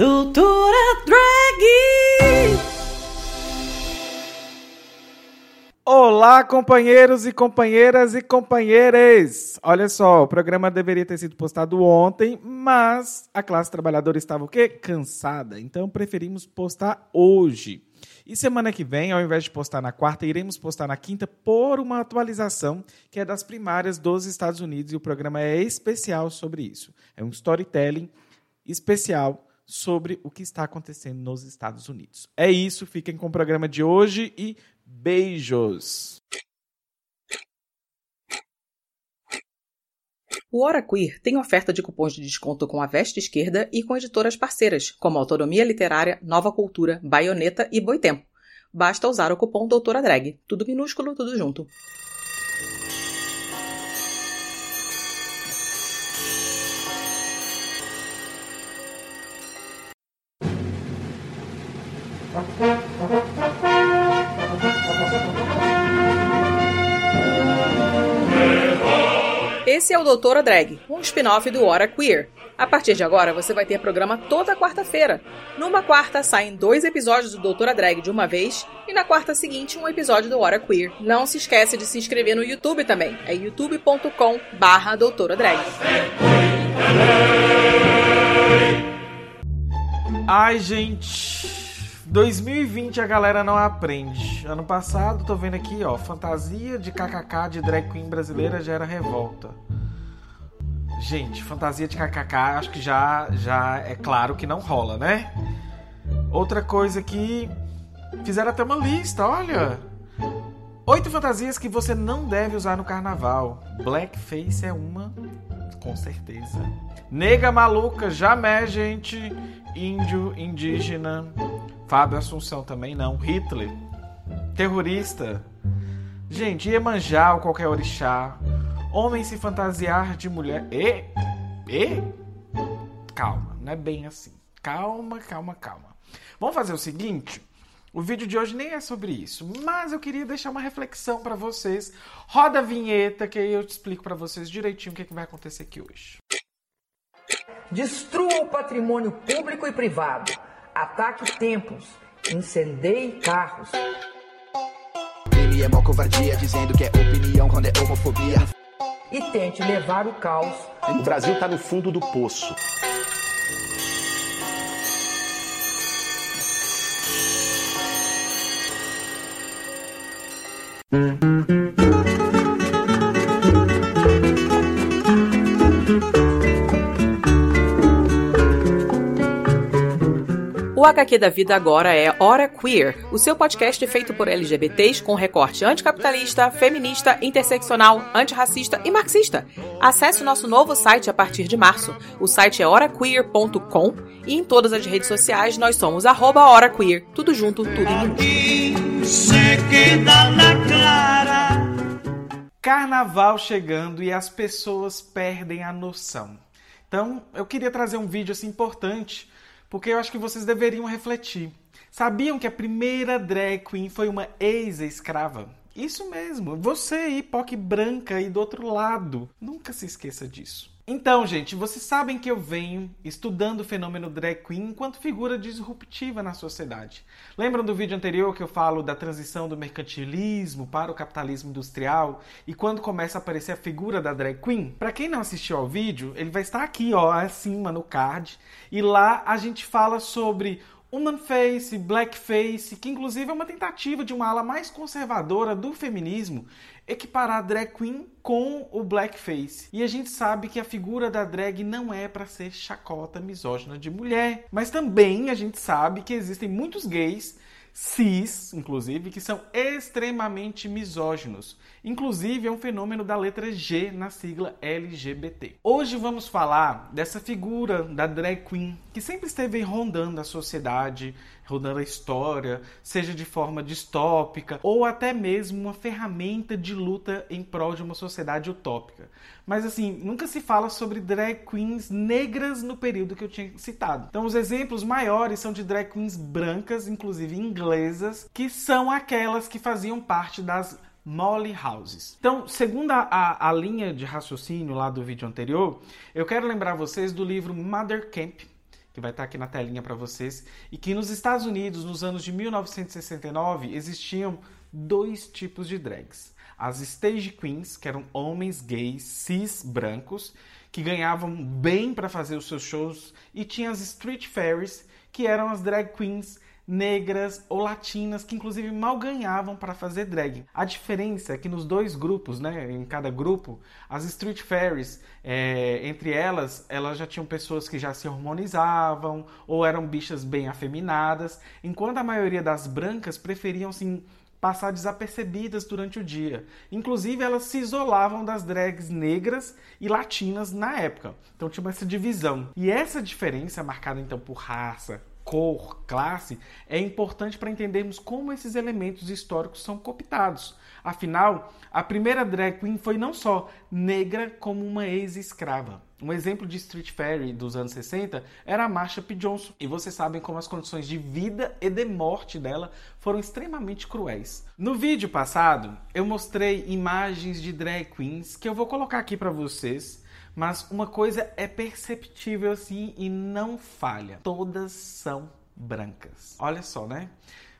Doutora Drag! Olá, companheiros e companheiras e companheiras! Olha só, o programa deveria ter sido postado ontem, mas a classe trabalhadora estava o quê? Cansada. Então preferimos postar hoje. E semana que vem, ao invés de postar na quarta, iremos postar na quinta por uma atualização que é das primárias dos Estados Unidos e o programa é especial sobre isso. É um storytelling especial sobre o que está acontecendo nos Estados Unidos. É isso, fiquem com o programa de hoje e beijos! O Hora Queer tem oferta de cupons de desconto com a Veste Esquerda e com editoras parceiras, como Autonomia Literária, Nova Cultura, Baioneta e Boitempo. Basta usar o cupom Doutora Drag. Tudo minúsculo, tudo junto. Esse é o Doutora Drag, um spin-off do Hora Queer. A partir de agora, você vai ter programa toda quarta-feira. Numa quarta, saem dois episódios do Doutora Drag de uma vez, e na quarta seguinte, um episódio do Hora Queer. Não se esquece de se inscrever no YouTube também. É youtube.com barra Doutora Drag. Ai, gente... 2020 a galera não aprende. Ano passado, tô vendo aqui, ó, fantasia de kkk de drag queen brasileira gera revolta. Gente, fantasia de kkk acho que já já é claro que não rola, né? Outra coisa que fizeram até uma lista, olha. Oito fantasias que você não deve usar no carnaval. Blackface é uma, com certeza. Nega maluca, jamais, gente. Índio, indígena, Fábio Assunção também não. Hitler. Terrorista. Gente, Iemanjá ou qualquer orixá. Homem se fantasiar de mulher. E? E? Calma, não é bem assim. Calma, calma, calma. Vamos fazer o seguinte. O vídeo de hoje nem é sobre isso, mas eu queria deixar uma reflexão para vocês. Roda a vinheta que aí eu te explico para vocês direitinho o que, é que vai acontecer aqui hoje. Destrua o patrimônio público e privado ataque templos, incendeie carros. Ele é mó covardia, dizendo que é opinião quando é homofobia. E tente levar o caos. O Brasil tá no fundo do poço. O HQ da Vida agora é Hora Queer, o seu podcast feito por LGBTs com recorte anticapitalista, feminista, interseccional, antirracista e marxista. Acesse o nosso novo site a partir de março. O site é horaqueer.com e em todas as redes sociais nós somos arroba horaqueer. Tudo junto, tudo em Carnaval chegando e as pessoas perdem a noção. Então, eu queria trazer um vídeo assim importante porque eu acho que vocês deveriam refletir. Sabiam que a primeira drag queen foi uma ex-escrava? Isso mesmo, você POC branca aí do outro lado. Nunca se esqueça disso. Então, gente, vocês sabem que eu venho estudando o fenômeno drag queen enquanto figura disruptiva na sociedade. Lembram do vídeo anterior que eu falo da transição do mercantilismo para o capitalismo industrial e quando começa a aparecer a figura da drag queen? Para quem não assistiu ao vídeo, ele vai estar aqui, ó, acima no card, e lá a gente fala sobre Human Face, Blackface, que inclusive é uma tentativa de uma ala mais conservadora do feminismo equiparar a drag queen com o blackface. E a gente sabe que a figura da drag não é para ser chacota misógina de mulher, mas também a gente sabe que existem muitos gays cis, inclusive, que são extremamente misóginos. Inclusive, é um fenômeno da letra G na sigla LGBT. Hoje vamos falar dessa figura da drag queen que sempre esteve rondando a sociedade, rondando a história, seja de forma distópica ou até mesmo uma ferramenta de luta em prol de uma sociedade utópica. Mas assim, nunca se fala sobre drag queens negras no período que eu tinha citado. Então, os exemplos maiores são de drag queens brancas, inclusive inglesas, que são aquelas que faziam parte das Molly Houses. Então, segundo a, a, linha de raciocínio lá do vídeo anterior, eu quero lembrar vocês do livro Mother Camp, que vai estar aqui na telinha para vocês, e que nos Estados Unidos, nos anos de 1969, existiam dois tipos de drags. As stage queens, que eram homens gays cis brancos, que ganhavam bem para fazer os seus shows, e tinha as street fairies, que eram as drag queens negras ou latinas que inclusive mal ganhavam para fazer drag. A diferença é que nos dois grupos, né, em cada grupo, as street fairies, é, entre elas, elas já tinham pessoas que já se hormonizavam ou eram bichas bem afeminadas, enquanto a maioria das brancas preferiam assim passar desapercebidas durante o dia. Inclusive, elas se isolavam das drags negras e latinas na época. Então tinha essa divisão. E essa diferença, marcada então por raça, cor, classe, é importante para entendermos como esses elementos históricos são cooptados. Afinal, a primeira drag queen foi não só negra, como uma ex-escrava. Um exemplo de street fairy dos anos 60 era a Marsha P. Johnson. E vocês sabem como as condições de vida e de morte dela foram extremamente cruéis. No vídeo passado, eu mostrei imagens de drag queens que eu vou colocar aqui para vocês. Mas uma coisa é perceptível assim e não falha: todas são brancas. Olha só, né?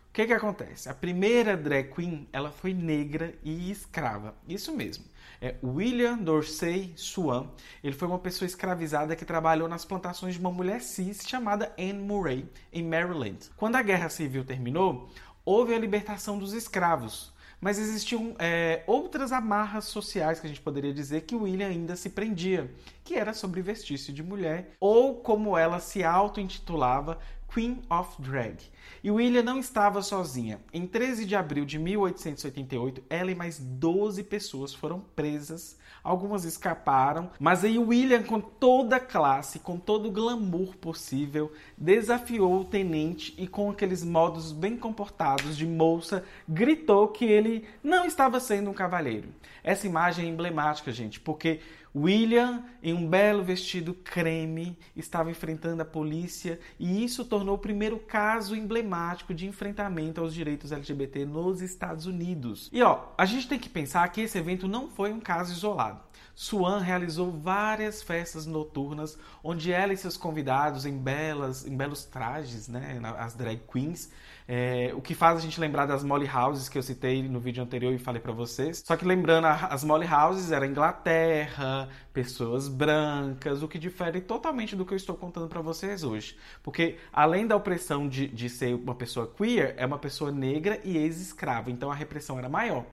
O que que acontece? A primeira drag queen, ela foi negra e escrava. Isso mesmo. É William Dorsey Swan. Ele foi uma pessoa escravizada que trabalhou nas plantações de uma mulher cis chamada Anne Murray, em Maryland. Quando a Guerra Civil terminou, houve a libertação dos escravos. Mas existiam é, outras amarras sociais que a gente poderia dizer que William ainda se prendia, que era sobre vestir-se de mulher, ou como ela se auto-intitulava, Queen of Drag. E William não estava sozinha. Em 13 de abril de 1888, ela e mais 12 pessoas foram presas. Algumas escaparam, mas aí William, com toda a classe, com todo o glamour possível, desafiou o tenente e, com aqueles modos bem comportados de moça, gritou que ele não estava sendo um cavalheiro. Essa imagem é emblemática, gente, porque William, em um belo vestido creme, estava enfrentando a polícia e isso tornou o primeiro caso emblemático de enfrentamento aos direitos LGBT nos Estados Unidos. E ó, a gente tem que pensar que esse evento não foi um caso isolado. Swan realizou várias festas noturnas onde ela e seus convidados em belas, em belos trajes, né, as drag queens, é, o que faz a gente lembrar das Molly Houses que eu citei no vídeo anterior e falei para vocês. Só que lembrando, as Molly Houses era Inglaterra, pessoas brancas, o que difere totalmente do que eu estou contando para vocês hoje. Porque além da opressão de, de ser uma pessoa queer, é uma pessoa negra e ex-escrava. Então a repressão era maior.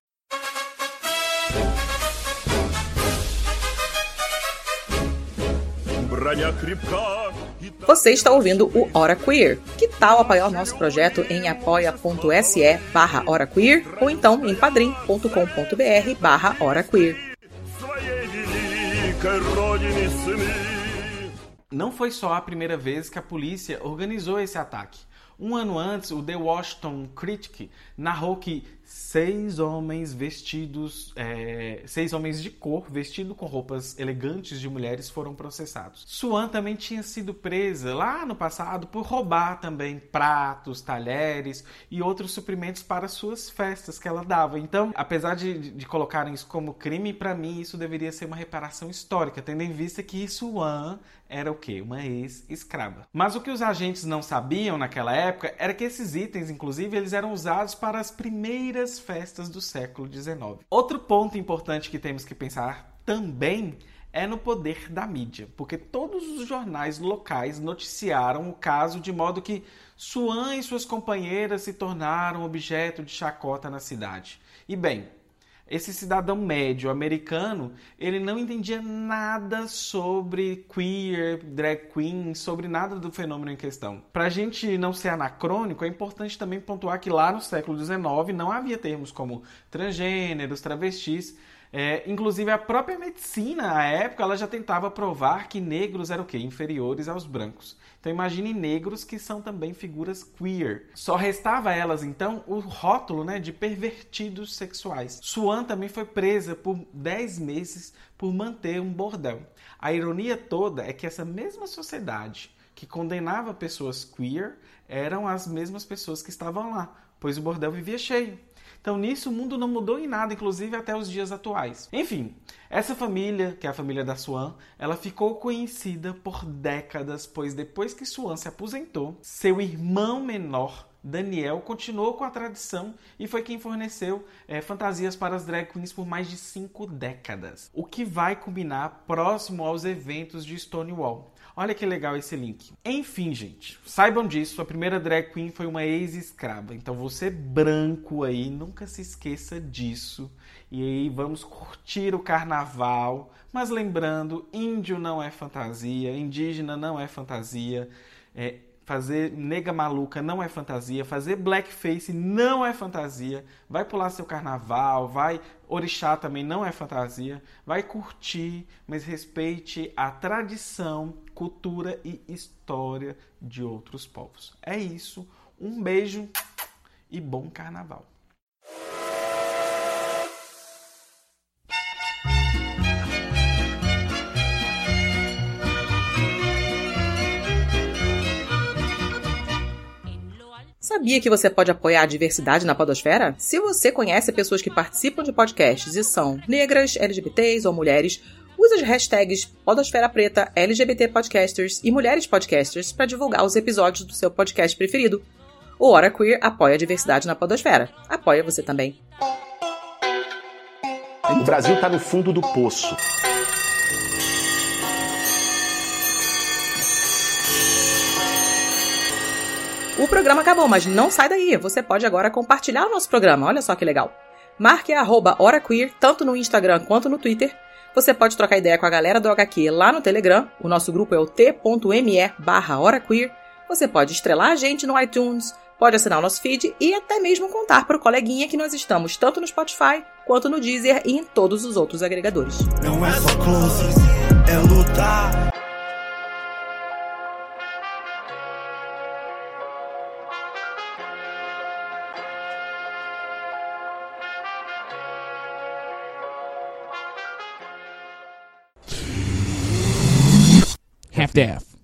Você está ouvindo o Hora Queer. Que tal apoiar o nosso projeto em apoia.se barra Hora Queer ou então em padrim.com.br barra Hora Queer. Não foi só a primeira vez que a polícia organizou esse ataque. Um ano antes, o The Washington Critic narrou que seis homens vestidos, é, seis homens de cor vestidos com roupas elegantes de mulheres foram processados. Swan também tinha sido presa lá no passado por roubar também pratos, talheres e outros suprimentos para suas festas que ela dava. Então, apesar de, de colocarem isso como crime, para mim isso deveria ser uma reparação histórica, tendo em vista que Swan era o que? Uma ex-escrava. Mas o que os agentes não sabiam naquela época era que esses itens, inclusive, eles eram usados para as primeiras primeiras festas do século XIX. Outro ponto importante que temos que pensar também é no poder da mídia, porque todos os jornais locais noticiaram o caso de modo que Swan e suas companheiras se tornaram objeto de chacota na cidade. E bem, esse cidadão médio americano, ele não entendia nada sobre queer, drag queen, sobre nada do fenômeno em questão. Para a gente não ser anacrônico, é importante também pontuar que lá no século XIX não havia termos como transgêneros, travestis, é, inclusive a própria medicina, à época, ela já tentava provar que negros eram o quê? Inferiores aos brancos. Então imagine negros que são também figuras queer. Só restava a elas então o rótulo né, de pervertidos sexuais. Swan também foi presa por 10 meses por manter um bordel. A ironia toda é que essa mesma sociedade que condenava pessoas queer eram as mesmas pessoas que estavam lá, pois o bordel vivia cheio. Então nisso o mundo não mudou em nada, inclusive até os dias atuais. Enfim, essa família, que é a família da Swan, ela ficou conhecida por décadas, pois depois que Swan se aposentou, seu irmão menor Daniel continuou com a tradição e foi quem forneceu é, fantasias para as drag queens por mais de cinco décadas, o que vai culminar próximo aos eventos de Stonewall. Olha que legal esse link. Enfim, gente, saibam disso, a primeira drag queen foi uma ex-escrava. Então você branco aí, nunca se esqueça disso. E aí vamos curtir o carnaval, mas lembrando, índio não é fantasia, indígena não é fantasia. É, Fazer nega maluca não é fantasia, fazer blackface não é fantasia. Vai pular seu carnaval, vai orixá também não é fantasia. Vai curtir, mas respeite a tradição, cultura e história de outros povos. É isso. Um beijo e bom carnaval. Sabia que você pode apoiar a diversidade na podosfera? Se você conhece pessoas que participam de podcasts e são negras, LGBTs ou mulheres, use as hashtags Podosfera Preta, LGBT Podcasters e Mulheres Podcasters para divulgar os episódios do seu podcast preferido. O Hora Queer apoia a diversidade na podosfera. Apoia você também. O Brasil está no fundo do poço. O programa acabou, mas não sai daí. Você pode agora compartilhar o nosso programa. Olha só que legal. Marque a HoraQueer, tanto no Instagram quanto no Twitter. Você pode trocar ideia com a galera do HQ lá no Telegram. O nosso grupo é o t.me barra HoraQueer. Você pode estrelar a gente no iTunes, pode assinar o nosso feed e até mesmo contar para o coleguinha que nós estamos tanto no Spotify quanto no Deezer e em todos os outros agregadores. Não é só close, é lutar. staff.